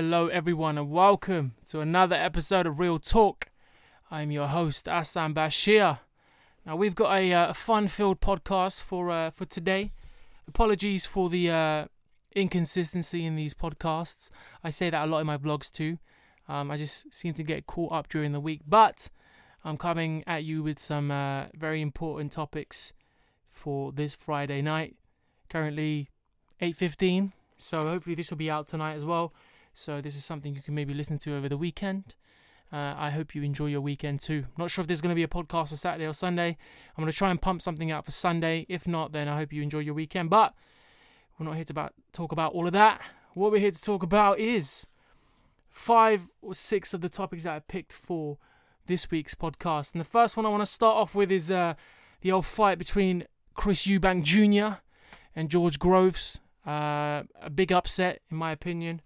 Hello, everyone, and welcome to another episode of Real Talk. I'm your host, Asan Bashir. Now, we've got a uh, fun-filled podcast for uh, for today. Apologies for the uh, inconsistency in these podcasts. I say that a lot in my vlogs too. Um, I just seem to get caught up during the week, but I'm coming at you with some uh, very important topics for this Friday night. Currently, 8:15. So hopefully this will be out tonight as well. So this is something you can maybe listen to over the weekend. Uh, I hope you enjoy your weekend too. Not sure if there's going to be a podcast on Saturday or Sunday. I'm going to try and pump something out for Sunday. If not, then I hope you enjoy your weekend. But we're not here to about, talk about all of that. What we're here to talk about is five or six of the topics that I picked for this week's podcast. And the first one I want to start off with is uh, the old fight between Chris Eubank Jr. and George Groves. Uh, a big upset, in my opinion.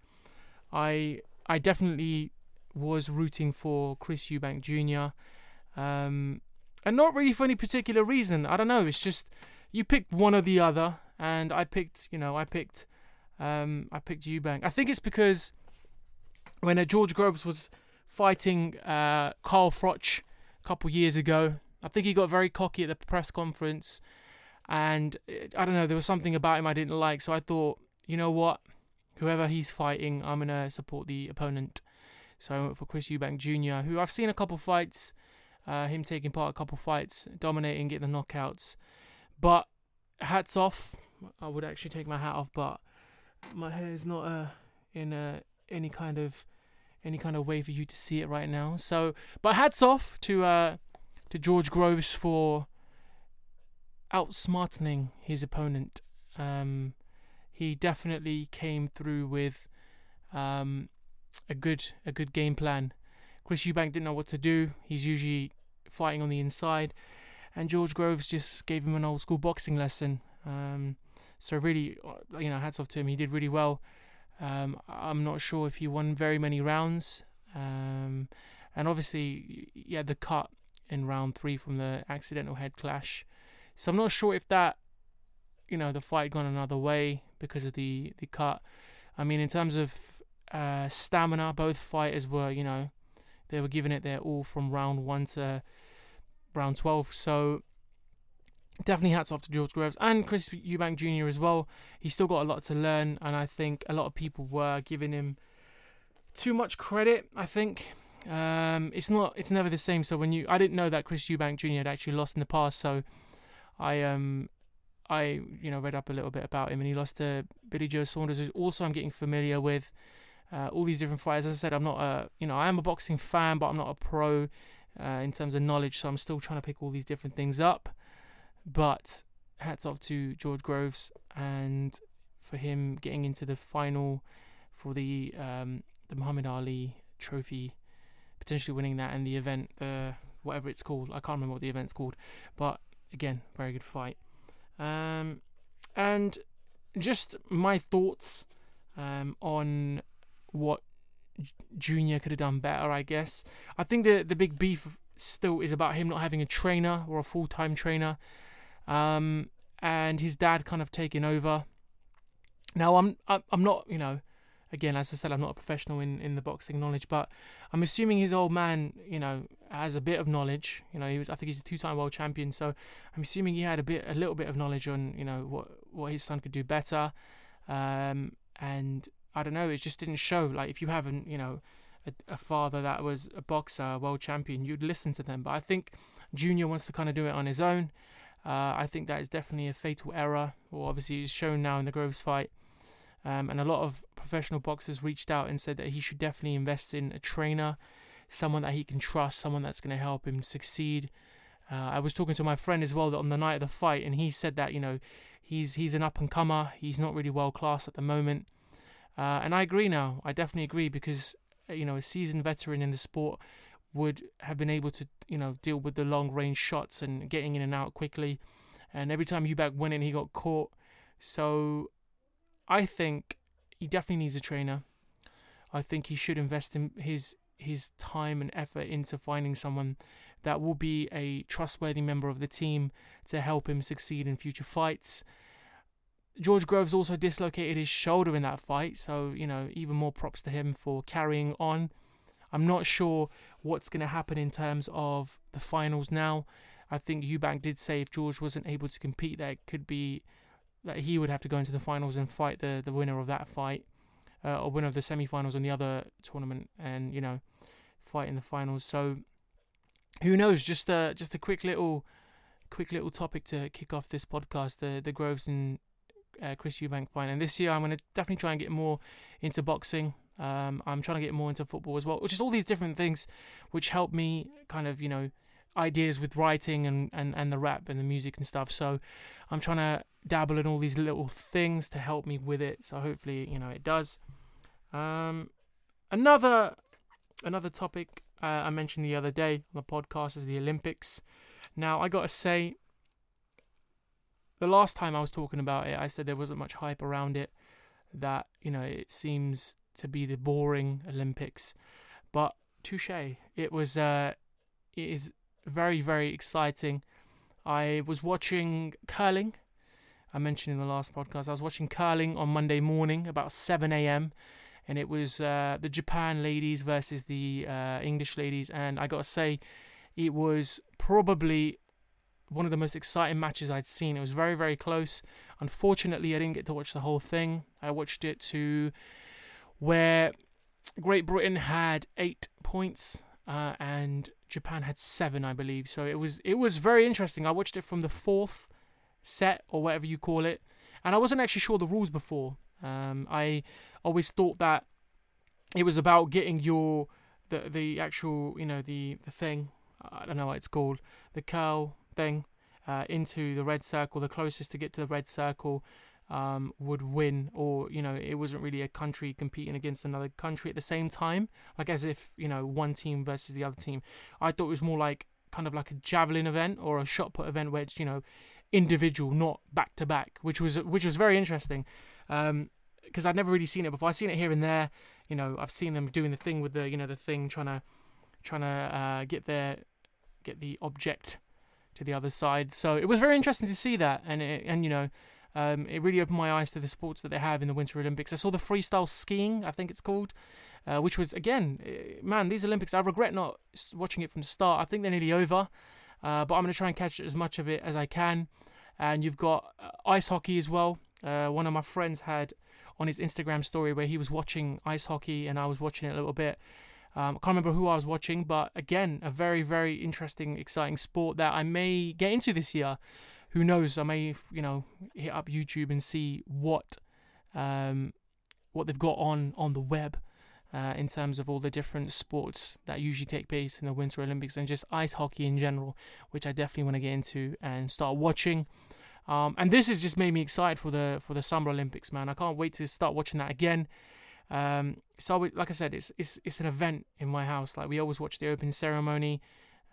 I I definitely was rooting for Chris Eubank Jr. Um, and not really for any particular reason. I don't know. It's just you picked one or the other, and I picked. You know, I picked. Um, I picked Eubank. I think it's because when uh, George Groves was fighting uh, Carl Froch a couple years ago, I think he got very cocky at the press conference, and uh, I don't know. There was something about him I didn't like, so I thought, you know what, whoever he's fighting, I'm gonna support the opponent. So I went for Chris Eubank Jr., who I've seen a couple fights, uh, him taking part a couple fights, dominating, getting the knockouts. But hats off. I would actually take my hat off, but my hair is not uh, in uh, any kind of any kind of way for you to see it right now. So, but hats off to uh, to George Groves for outsmarting his opponent. Um, he definitely came through with um, a good a good game plan. Chris Eubank didn't know what to do. He's usually fighting on the inside, and George Groves just gave him an old school boxing lesson. Um, so really, uh, you know, hats off to him. He did really well. Um, I'm not sure if he won very many rounds, um, and obviously had the cut in round three from the accidental head clash. So I'm not sure if that, you know, the fight gone another way because of the the cut. I mean, in terms of uh, stamina, both fighters were, you know, they were giving it their all from round one to round 12. So definitely hats off to George Groves and Chris Eubank Jr. as well. He's still got a lot to learn, and I think a lot of people were giving him too much credit. I think um, it's not, it's never the same. So when you, I didn't know that Chris Eubank Jr. had actually lost in the past, so I um I you know read up a little bit about him, and he lost to Billy Joe Saunders, who also I'm getting familiar with. Uh, all these different fighters. As I said, I'm not a you know I am a boxing fan, but I'm not a pro uh, in terms of knowledge. So I'm still trying to pick all these different things up. But hats off to George Groves and for him getting into the final for the um, the Muhammad Ali Trophy, potentially winning that and the event, the whatever it's called. I can't remember what the event's called, but again, very good fight. Um, and just my thoughts um, on what Junior could have done better, I guess. I think the the big beef still is about him not having a trainer or a full time trainer, um, and his dad kind of taking over. Now I'm I'm not you know, again as I said I'm not a professional in in the boxing knowledge, but I'm assuming his old man you know has a bit of knowledge. You know he was I think he's a two time world champion, so I'm assuming he had a bit a little bit of knowledge on you know what what his son could do better, um, and I don't know, it just didn't show. Like if you haven't, you know, a, a, father that was a boxer, a world champion, you'd listen to them. But I think Junior wants to kind of do it on his own. Uh, I think that is definitely a fatal error. Well, obviously, it's shown now in the Groves fight. Um, and a lot of professional boxers reached out and said that he should definitely invest in a trainer, someone that he can trust, someone that's going to help him succeed. Uh, I was talking to my friend as well that on the night of the fight, and he said that you know he's he's an up and comer. He's not really world class at the moment. Uh, and I agree now. I definitely agree because uh, you know a seasoned veteran in the sport would have been able to you know deal with the long range shots and getting in and out quickly. And every time Eubank went in, he got caught. So I think he definitely needs a trainer. I think he should invest in his his time and effort into finding someone that will be a trustworthy member of the team to help him succeed in future fights George Groves also dislocated his shoulder in that fight, so you know even more props to him for carrying on. I'm not sure what's going to happen in terms of the finals now. I think Eubank did say if George wasn't able to compete, it could be that he would have to go into the finals and fight the the winner of that fight, uh, or winner of the semi-finals on the other tournament, and you know, fight in the finals. So who knows? Just a just a quick little quick little topic to kick off this podcast: the the Groves and uh, Chris Eubank fight. And this year, I'm going to definitely try and get more into boxing. Um, I'm trying to get more into football as well, which is all these different things which help me kind of, you know, ideas with writing and, and, and the rap and the music and stuff. So I'm trying to dabble in all these little things to help me with it. So hopefully, you know, it does. Um, another another topic uh, I mentioned the other day on the podcast is the Olympics. Now I gotta say, the last time I was talking about it, I said there wasn't much hype around it. That you know, it seems to be the boring Olympics, but touche. It was. Uh, it is very very exciting. I was watching curling. I mentioned in the last podcast. I was watching curling on Monday morning about 7 a.m. and it was uh, the Japan ladies versus the uh, English ladies, and I gotta say, it was probably one of the most exciting matches I'd seen. It was very, very close. Unfortunately, I didn't get to watch the whole thing. I watched it to where Great Britain had eight points uh, and Japan had seven, I believe. So it was it was very interesting. I watched it from the fourth set or whatever you call it, and I wasn't actually sure the rules before. Um, I always thought that it was about getting your the the actual you know the the thing I don't know what it's called the curl thing uh, into the red circle. The closest to get to the red circle um, would win, or you know, it wasn't really a country competing against another country at the same time, like as if you know one team versus the other team. I thought it was more like kind of like a javelin event or a shot put event where it's you know individual, not back to back, which was which was very interesting. Um, because I'd never really seen it before. I've seen it here and there. You know, I've seen them doing the thing with the, you know, the thing trying to, trying to uh, get their, get the object to the other side. So it was very interesting to see that, and it, and you know, um, it really opened my eyes to the sports that they have in the Winter Olympics. I saw the freestyle skiing, I think it's called, uh, which was again, eh, man, these Olympics. I regret not watching it from the start. I think they're nearly over, uh, but I'm going to try and catch as much of it as I can. And you've got uh, ice hockey as well. Uh, one of my friends had on his Instagram story where he was watching ice hockey, and I was watching it a little bit. Um, I can't remember who I was watching, but again, a very, very interesting, exciting sport that I may get into this year. Who knows? I may, you know, hit up YouTube and see what, um, what they've got on on the web. Uh, in terms of all the different sports that usually take place in the Winter Olympics and just ice hockey in general, which I definitely want to get into and start watching. Um, and this has just made me excited for the for the Summer Olympics, man. I can't wait to start watching that again. Um, so like I said, it's it's it's an event in my house. Like we always watch the open ceremony,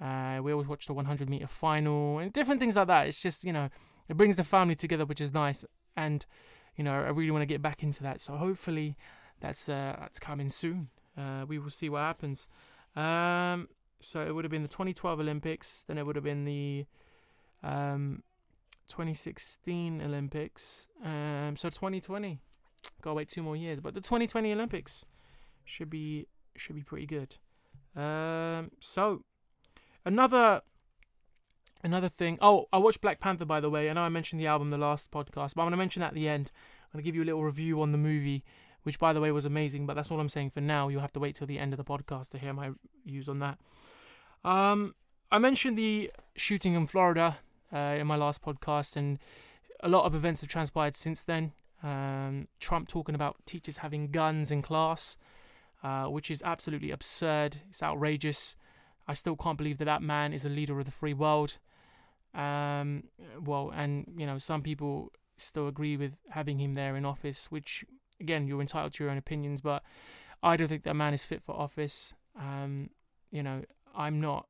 uh, we always watch the 100 meter final, and different things like that. It's just you know it brings the family together, which is nice. And you know I really want to get back into that. So hopefully that's uh, that's coming soon. Uh, we will see what happens. Um, so it would have been the 2012 Olympics, then it would have been the um, 2016 Olympics. Um, so 2020 Gotta wait two more years, but the 2020 Olympics should be should be pretty good. Um, so another another thing. Oh, I watched Black Panther by the way. I know I mentioned the album the last podcast, but I'm gonna mention that at the end. I'm gonna give you a little review on the movie, which by the way was amazing. But that's all I'm saying for now. You'll have to wait till the end of the podcast to hear my views on that. Um, I mentioned the shooting in Florida uh, in my last podcast, and a lot of events have transpired since then. Um, Trump talking about teachers having guns in class, uh, which is absolutely absurd. It's outrageous. I still can't believe that that man is a leader of the free world. Um, well, and you know, some people still agree with having him there in office, which again, you're entitled to your own opinions, but I don't think that man is fit for office. Um, you know, I'm not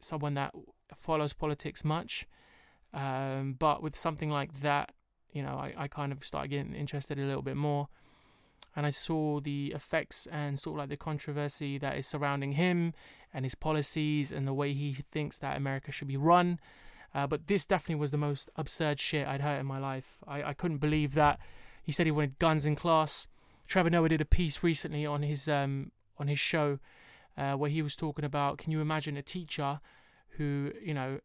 someone that follows politics much, um, but with something like that, you know, I, I kind of started getting interested a little bit more. And I saw the effects and sort of like the controversy that is surrounding him and his policies and the way he thinks that America should be run. Uh, but this definitely was the most absurd shit I'd heard in my life. I, I couldn't believe that he said he wanted guns in class. Trevor Noah did a piece recently on his um, on his show uh, where he was talking about can you imagine a teacher who you know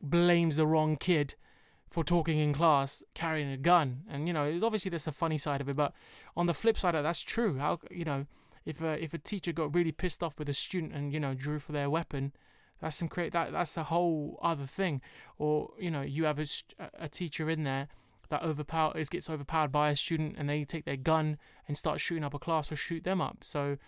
blames the wrong kid for talking in class carrying a gun. And you know obviously there's a funny side of it but on the flip side of that, that's true. How you know if a, if a teacher got really pissed off with a student and you know drew for their weapon that's some cra- that that's a whole other thing. Or you know you have a, a teacher in there that overpowers gets overpowered by a student and they take their gun and start shooting up a class or shoot them up. So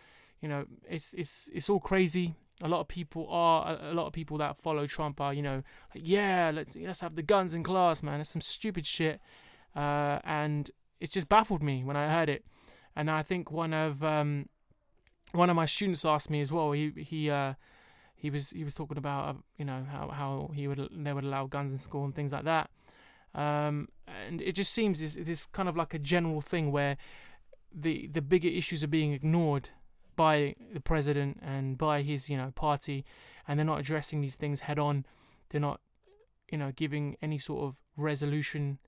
you know it's it's it's all crazy a lot of people are a lot of people that follow Trump are you know like, yeah let's, let's have the guns in class man. It's some stupid shit. Uh, and it just baffled me when I heard it. And I think one of um, one of my students asked me as well he he uh, he was he was talking about uh, you know how how he would they would allow guns in school and things like that. Um, and it just seems this, this kind of like a general thing where the the bigger issues are being ignored by the president and by his you know party, and they're not addressing these things head on. They're not you know giving any sort of resolution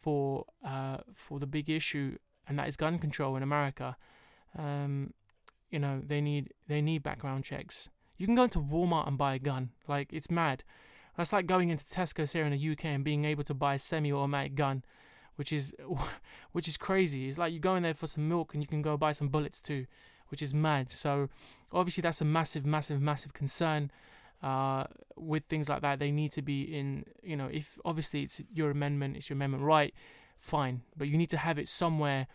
for uh, for the big issue, and that is gun control in America. Um, you know they need they need background checks. You can go into Walmart and buy a gun. Like it's mad. That's like going into Tesco's here in the UK and being able to buy a semi-automatic gun, which is which is crazy. It's like you go in there for some milk and you can go buy some bullets too which is mad. So obviously that's a massive, massive, massive concern. Uh, with things like that, they need to be in. You know, if obviously it's your amendment, it's your amendment right, fine. But you need to have it somewhere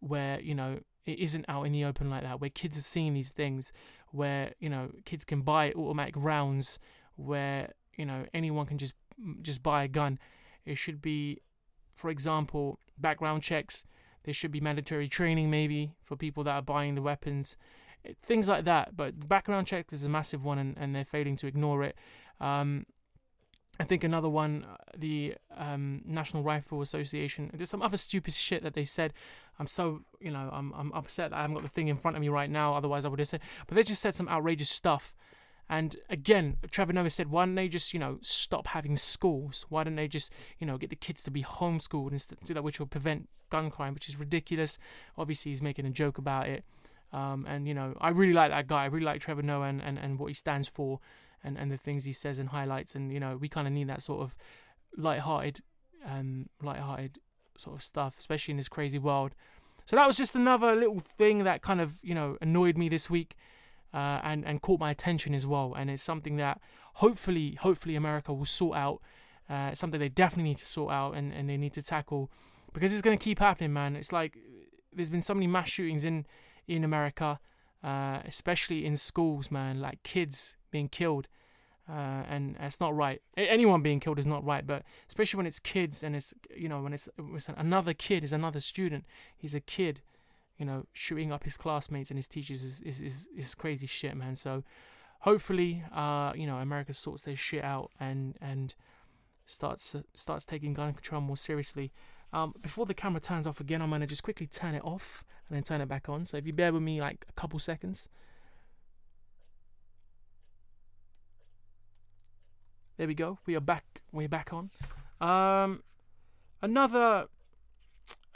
where you know it isn't out in the open like that, where kids are seeing these things, where you know kids can buy automatic rounds, where you know anyone can just just buy a gun. It should be, for example, background checks there should be mandatory training maybe for people that are buying the weapons, eh, things like that. But background checks is a massive one, and, and they're failing to ignore it. Um, I think another one, uh, the um, National Rifle Association. There's some other stupid shit that they said. I'm so, you know, I'm I'm upset that I haven't got the thing in front of me right now. Otherwise, I would have said. But they just said some outrageous stuff. And again, Trevor Noah said, why don't they just, you know, stop having schools? Why don't they just, you know, get the kids to be homeschooled instead, that, which will prevent gun crime, which is ridiculous. Obviously, he's making a joke about it. Um, and, you know, I really like that guy. I really like Trevor Noah and, and, and what he stands for and, and the things he says and highlights. And, you know, we kind of need that sort of light-hearted, um, light-hearted sort of stuff, especially in this crazy world. So that was just another little thing that kind of, you know, annoyed me this week uh, and and caught my attention as well. And it's something that hopefully hopefully America will sort out. Uh, something they definitely need to sort out and, and they need to tackle because it's going to keep happening, man. It's like there's been so many mass shootings in in America, uh, especially in schools, man. Like kids being killed. Uh, and it's not right. Anyone being killed is not right, but especially when it's kids and it's you know when it's, it's another kid is another student. He's a kid, you know, shooting up his classmates and his teachers is is, is, is crazy shit, man. So hopefully, uh, you know, America sorts their shit out and and starts uh, starts taking gun control more seriously. Um, before the camera turns off again, I'm gonna just quickly turn it off and then turn it back on. So if you bear with me like a couple seconds. There we go. We are back. We're back on. Um, another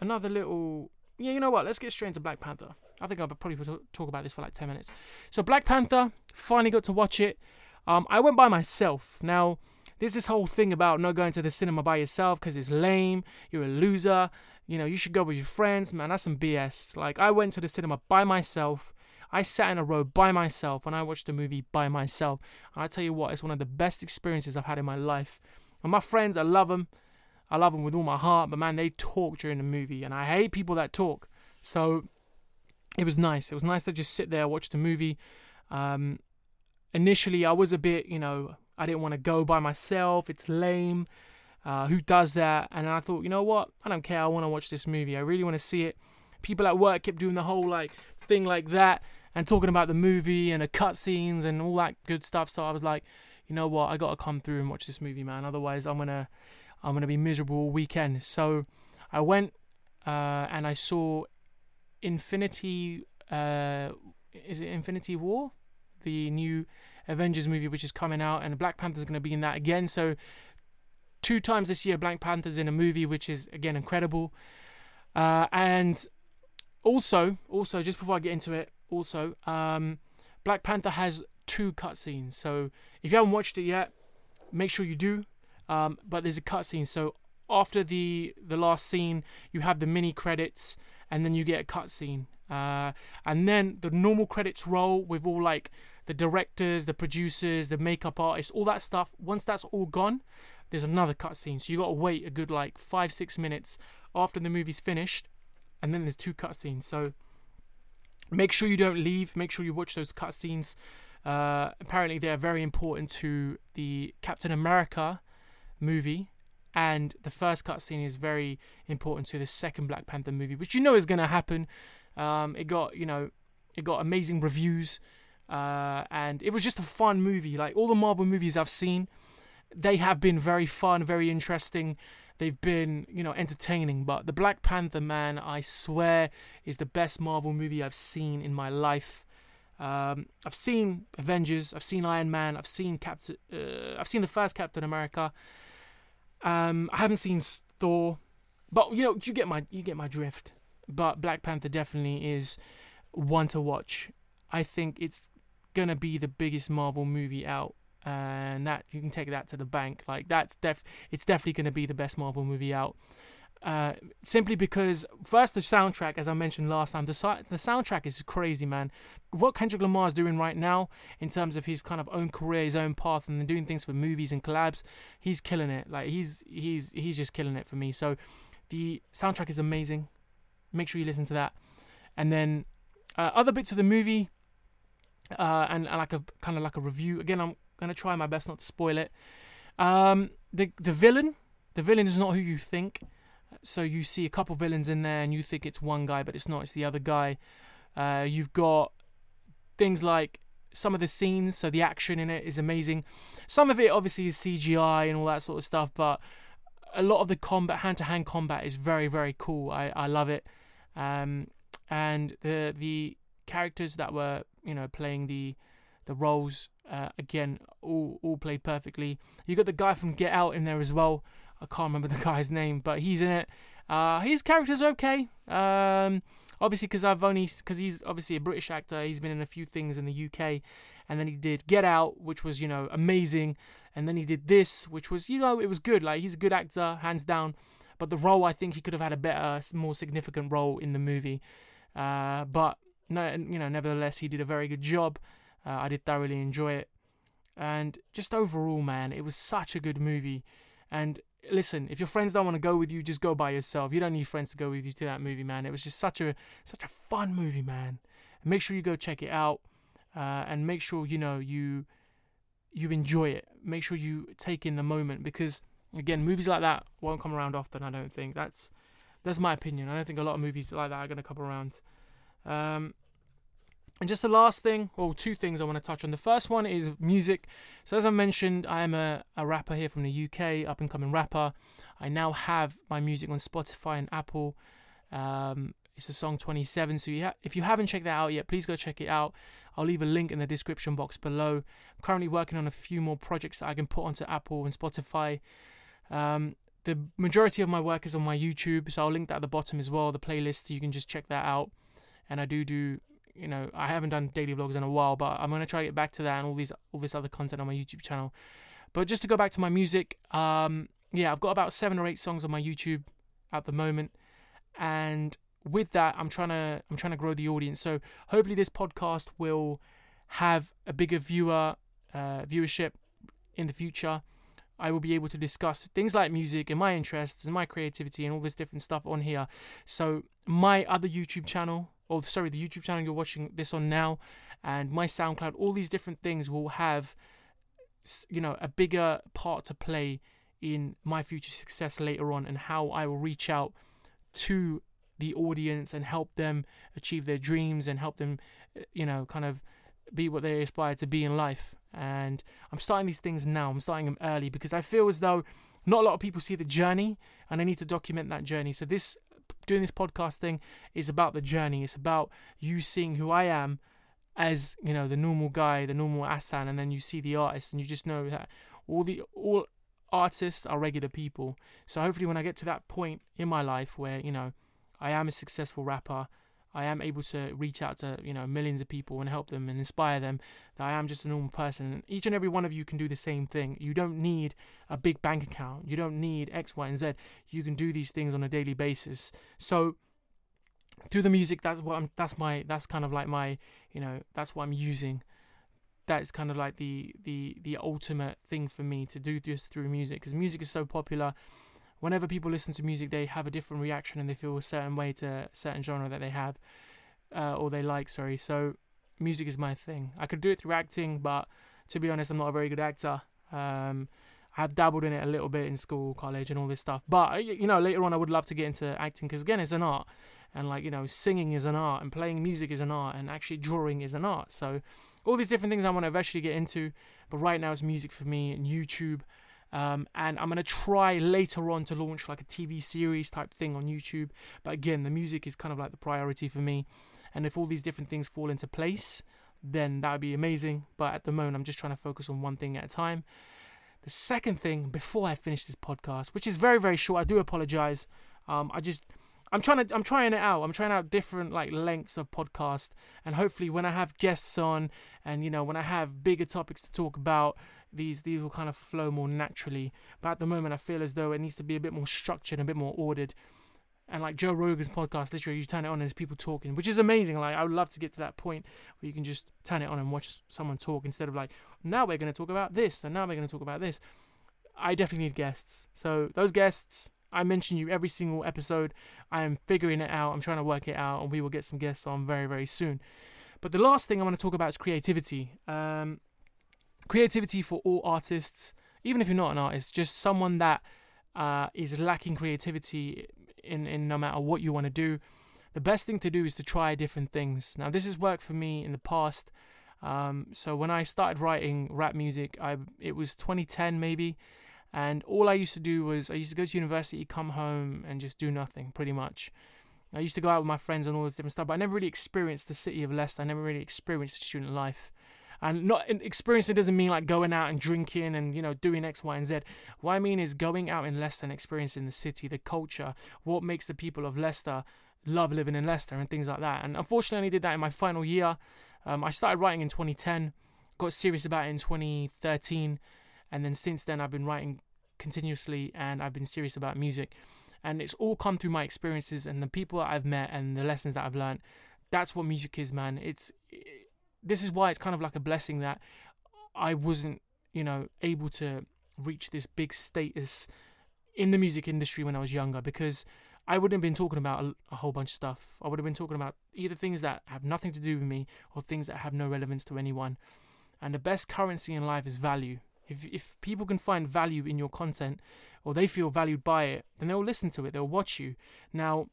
another little yeah, you know what? Let's get straight into Black Panther. I think I'll probably talk about this for like 10 minutes. So, Black Panther, finally got to watch it. Um, I went by myself. Now, there's this whole thing about not going to the cinema by yourself because it's lame, you're a loser, you know, you should go with your friends. Man, that's some BS. Like, I went to the cinema by myself. I sat in a row by myself and I watched the movie by myself. And I tell you what, it's one of the best experiences I've had in my life. And my friends, I love them. I love them with all my heart, but man, they talk during the movie, and I hate people that talk. So it was nice. It was nice to just sit there, watch the movie. Um, initially, I was a bit, you know, I didn't want to go by myself. It's lame. Uh, who does that? And I thought, you know what? I don't care. I want to watch this movie. I really want to see it. People at work kept doing the whole like thing like that and talking about the movie and the cutscenes and all that good stuff. So I was like, you know what? I got to come through and watch this movie, man. Otherwise, I'm gonna I'm going to be miserable all weekend. So I went uh, and I saw Infinity. Uh, is it Infinity War? The new Avengers movie which is coming out, and Black Panther's going to be in that again. So two times this year, Black Panther's in a movie which is again incredible. Uh, and also, also just before I get into it, also, um, Black Panther has two cutscenes. So if you haven't watched it yet, make sure you do. Um, but there's a cutscene. So after the the last scene, you have the mini credits, and then you get a cutscene. Uh, and then the normal credits roll with all like the directors, the producers, the makeup artists, all that stuff. Once that's all gone, there's another cutscene. So you got to wait a good like five six minutes after the movie's finished, and then there's two cutscenes. So make sure you don't leave. Make sure you watch those cutscenes. Uh, apparently, they're very important to the Captain America movie, and the first cutscene is very important to the second Black Panther movie, which you know is going to happen. Um, it got you know, it got amazing reviews, uh, and it was just a fun movie. Like all the Marvel movies I've seen, they have been very fun, very interesting. They've been, you know, entertaining. But the Black Panther, man, I swear, is the best Marvel movie I've seen in my life. Um, I've seen Avengers, I've seen Iron Man, I've seen Captain, uh, I've seen the first Captain America. Um, I haven't seen Thor, but you know, you get my you get my drift. But Black Panther definitely is one to watch. I think it's gonna be the biggest Marvel movie out, and that you can take that to the bank. Like that's def, it's definitely gonna be the best Marvel movie out. Uh, simply because first the soundtrack, as I mentioned last time, the the soundtrack is crazy, man. What Kendrick Lamar is doing right now in terms of his kind of own career, his own path, and doing things for movies and collabs, he's killing it. Like he's he's he's just killing it for me. So the soundtrack is amazing. Make sure you listen to that, and then uh, other bits of the movie, uh, and, and like a kind of like a review. Again, I'm gonna try my best not to spoil it. Um, the the villain, the villain is not who you think. So you see a couple villains in there, and you think it's one guy, but it's not. It's the other guy. Uh, you've got things like some of the scenes, so the action in it is amazing. Some of it obviously is CGI and all that sort of stuff, but a lot of the combat, hand-to-hand combat, is very, very cool. I, I love it. Um, and the the characters that were you know playing the the roles uh, again all all played perfectly. You got the guy from Get Out in there as well. I can't remember the guy's name, but he's in it. Uh, his character's okay. Um, obviously, because I've only because he's obviously a British actor. He's been in a few things in the UK, and then he did Get Out, which was you know amazing, and then he did this, which was you know it was good. Like he's a good actor, hands down. But the role, I think he could have had a better, more significant role in the movie. Uh, but no, you know, nevertheless, he did a very good job. Uh, I did thoroughly enjoy it, and just overall, man, it was such a good movie. And listen, if your friends don't want to go with you, just go by yourself. You don't need friends to go with you to that movie, man. It was just such a such a fun movie, man. And make sure you go check it out, uh, and make sure you know you you enjoy it. Make sure you take in the moment because again, movies like that won't come around often. I don't think that's that's my opinion. I don't think a lot of movies like that are going to come around. Um, and just the last thing, or two things I want to touch on. The first one is music. So, as I mentioned, I am a, a rapper here from the UK, up and coming rapper. I now have my music on Spotify and Apple. Um, it's a song 27. So, ha- if you haven't checked that out yet, please go check it out. I'll leave a link in the description box below. I'm currently working on a few more projects that I can put onto Apple and Spotify. Um, the majority of my work is on my YouTube, so I'll link that at the bottom as well. The playlist, you can just check that out. And I do do you know, I haven't done daily vlogs in a while, but I'm gonna try to get back to that and all these all this other content on my YouTube channel. But just to go back to my music, um, yeah, I've got about seven or eight songs on my YouTube at the moment, and with that, I'm trying to I'm trying to grow the audience. So hopefully, this podcast will have a bigger viewer uh, viewership in the future. I will be able to discuss things like music and my interests and my creativity and all this different stuff on here. So my other YouTube channel, or sorry, the YouTube channel you're watching this on now, and my SoundCloud, all these different things will have, you know, a bigger part to play in my future success later on, and how I will reach out to the audience and help them achieve their dreams and help them, eh, you know, kind of be what they aspire to be in life. And I'm starting these things now. I'm starting them early because I feel as though not a lot of people see the journey, and I need to document that journey. So this doing this podcast thing is about the journey. It's about you seeing who I am as you know the normal guy, the normal Asan, and then you see the artist, and you just know that all the all artists are regular people. So hopefully, when I get to that point in my life where you know I am a successful rapper, I am able to reach out to you know millions of people and help them and inspire them. That I am just a normal person. And each and every one of you can do the same thing. You don't need a big bank account. You don't need X, Y, and Z. You can do these things on a daily basis. So through the music that's what I'm that's my that's kind of like my you know that's what I'm using that's kind of like the the the ultimate thing for me to do this through music because music is so popular whenever people listen to music they have a different reaction and they feel a certain way to a certain genre that they have uh, or they like sorry. So music is my thing. I could do it through acting but to be honest I'm not a very good actor. Um, I've dabbled in it a little bit in school, college, and all this stuff. But you know, later on, I would love to get into acting because again, it's an art. And like you know singing is an art and playing music is an art and actually drawing is an art. So all these different things i want to eventually get into. But right now it's music for me and youtube um, and i'm going to try later on to launch like a tv series type thing on youtube. But again the music is kind of like the priority for me. And if all these different things fall into place then that would be amazing. But at the moment i'm just trying to focus on one thing at a time. The second thing before i finish this podcast which is very very short i do apologize. Um, i just I'm trying to I'm trying it out. I'm trying out different like lengths of podcast. And hopefully when I have guests on and you know when I have bigger topics to talk about these these will kind of flow more naturally. But at the moment I feel as though it needs to be a bit more structured a bit more ordered. And like Joe Rogan's podcast, literally you turn it on and there's people talking, which is amazing. Like I would love to get to that point where you can just turn it on and watch someone talk instead of like now we're going to talk about this and now we're going to talk about this. I definitely need guests. So those guests I mention you every single episode. I am figuring it out. I'm trying to work it out, and we will get some guests on very, very soon. But the last thing I want to talk about is creativity. Um, creativity for all artists, even if you're not an artist, just someone that uh, is lacking creativity in, in no matter what you want to do. The best thing to do is to try different things. Now, this has worked for me in the past. Um, so when I started writing rap music, I it was 2010 maybe and all I used to do was I used to go to university, come home, and just do nothing pretty much. I used to go out with my friends and all this different stuff, but I never really experienced the city of Leicester. I never really experienced student life. And not experiencing doesn't mean like going out and drinking and you know doing X, Y, and Z. What I mean is going out in Leicester and experiencing the city, the culture, what makes the people of Leicester love living in Leicester and things like that. And unfortunately, I only did that in my final year. Um, I started writing in 2010, got serious about it in 2013, and then since then I've been writing continuously and I've been serious about music. And it's all come through my experiences and the people that I've met and the lessons that I've learned. That's what music is, man. It's it, this is why it's kind of like a blessing that I wasn't, you know, able to reach this big status in the music industry when I was younger because I wouldn't have been talking about a, a, whole bunch of stuff. I would have been talking about either things that have nothing to do with me or things that have no relevance to anyone. And the best currency in life is value. If if people can find value in your content or they feel valued by it, then they'll listen to it, they'll watch you. Now,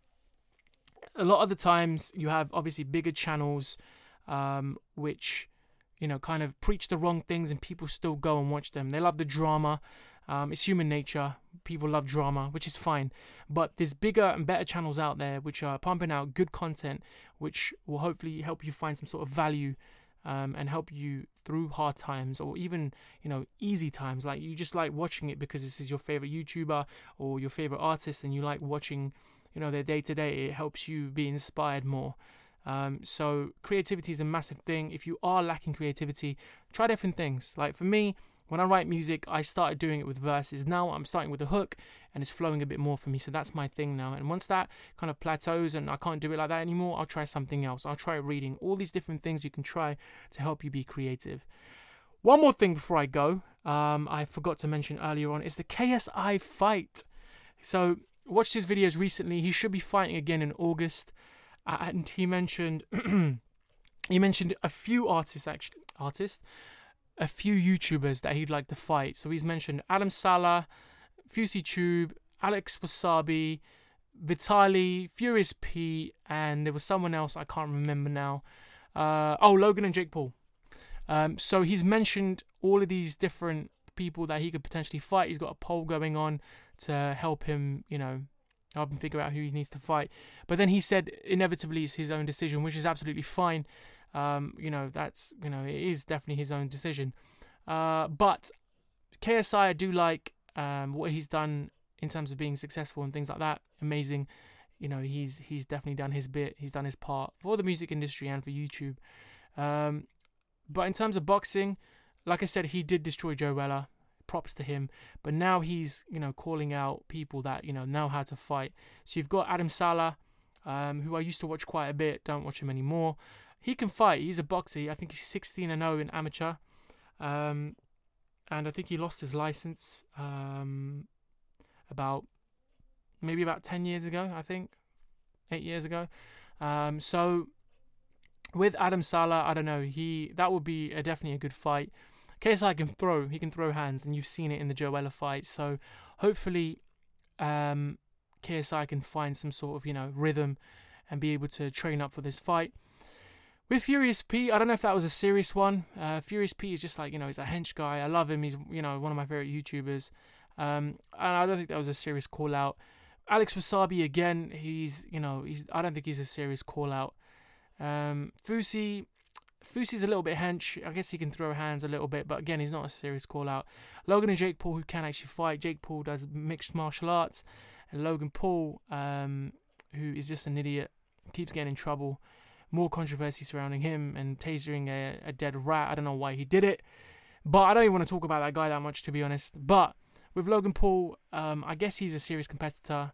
a lot of the times you have obviously bigger channels um, which you know kind of preach the wrong things and people still go and watch them. They love the drama. Um, it's human nature. People love drama, which is fine. But there's bigger and better channels out there which are pumping out good content, which will hopefully help you find some sort of value um, and help you through hard times or even you know easy times like you just like watching it because this is your favorite youtuber or your favorite artist and you like watching you know their day to day it helps you be inspired more um, so creativity is a massive thing if you are lacking creativity try different things like for me when I write music, I started doing it with verses. Now I'm starting with a hook and it's flowing a bit more for me. So that's my thing now. And once that kind of plateaus and I can't do it like that anymore, I'll try something else. I'll try reading. All these different things you can try to help you be creative. One more thing before I go, um, I forgot to mention earlier on, is the KSI fight. So watched his videos recently. He should be fighting again in August. And he mentioned he mentioned a few artists actually artists a few YouTubers that he'd like to fight. So he's mentioned Adam Saleh, FouseyTube, Alex Wasabi, Vitaly, Furious P, and there was someone else I can't remember now. Uh, oh, Logan and Jake Paul. Um, so he's mentioned all of these different people that he could potentially fight. He's got a poll going on to help him, you know, help him figure out who he needs to fight. But then he said inevitably it's his own decision, which is absolutely fine. um, you know, that's you know, it is definitely his own decision. Uh, but KSI, I do like um, what he's done in terms of being successful and things like that. Amazing. You know, he's he's definitely done his bit. He's done his part for the music industry and for YouTube. Um, but in terms of boxing, like I said, he did destroy Joe Weller. Props to him. But now he's, you know, calling out people that, you know, know how to fight. So you've got Adam Saleh, um, who I used to watch quite a bit. Don't watch him anymore. He can fight. He's a boxer. I think he's 16 and 0 in amateur. Um, and I think he lost his license um, about maybe about 10 years ago, I think. Eight years ago. Um, so with Adam Saleh, I don't know. He that would be a, definitely a good fight. KSI can throw. He can throw hands, and you've seen it in the Joe Weller fight. So hopefully, um, KSI can find some sort of you know rhythm and be able to train up for this fight. With Furious P, I don't know if that was a serious one. Uh, Furious P is just like you know he's a hench guy. I love him. He's you know one of my favorite YouTubers. Um, and I don't think that was a serious call out. Alex Wasabi again. He's you know he's I don't think he's a serious call out. Um, Fousey, Fousey's a little bit hench. I guess he can throw hands a little bit, but again, he's not a serious call out. Logan and Jake Paul, who can actually fight. Jake Paul does mixed martial arts, and Logan Paul, um, who is just an idiot, keeps getting in trouble. More controversy surrounding him and tasering a, a dead rat. I don't know why he did it, but I don't even want to talk about that guy that much, to be honest. But with Logan Paul, um, I guess he's a serious competitor.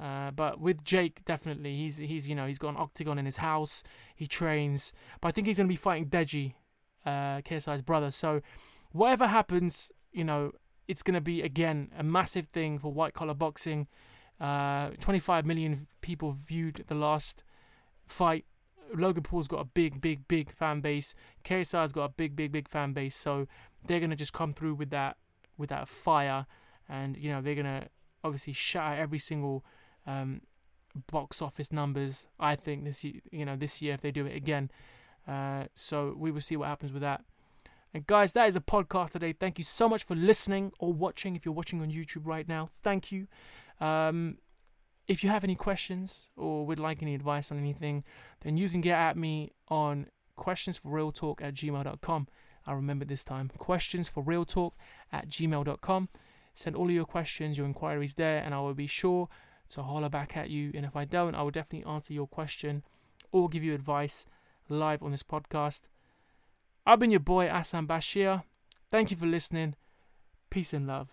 Uh, but with Jake, definitely, he's he's you know he's got an octagon in his house. He trains, but I think he's gonna be fighting Deji, uh, KSI's brother. So whatever happens, you know, it's gonna be again a massive thing for white collar boxing. Uh, 25 million people viewed the last fight. Logan Paul's got a big, big, big fan base. KSI's got a big, big, big fan base. So they're gonna just come through with that, with that fire, and you know they're gonna obviously shatter every single um, box office numbers. I think this you know this year if they do it again. Uh, so we will see what happens with that. And guys, that is a podcast today. Thank you so much for listening or watching. If you're watching on YouTube right now, thank you. Um, if you have any questions or would like any advice on anything, then you can get at me on questions for real talk at gmail.com. I remember this time questions for real talk at gmail.com. Send all of your questions, your inquiries there, and I will be sure to holler back at you. And if I don't, I will definitely answer your question or give you advice live on this podcast. I've been your boy Asan Bashir. Thank you for listening. Peace and love.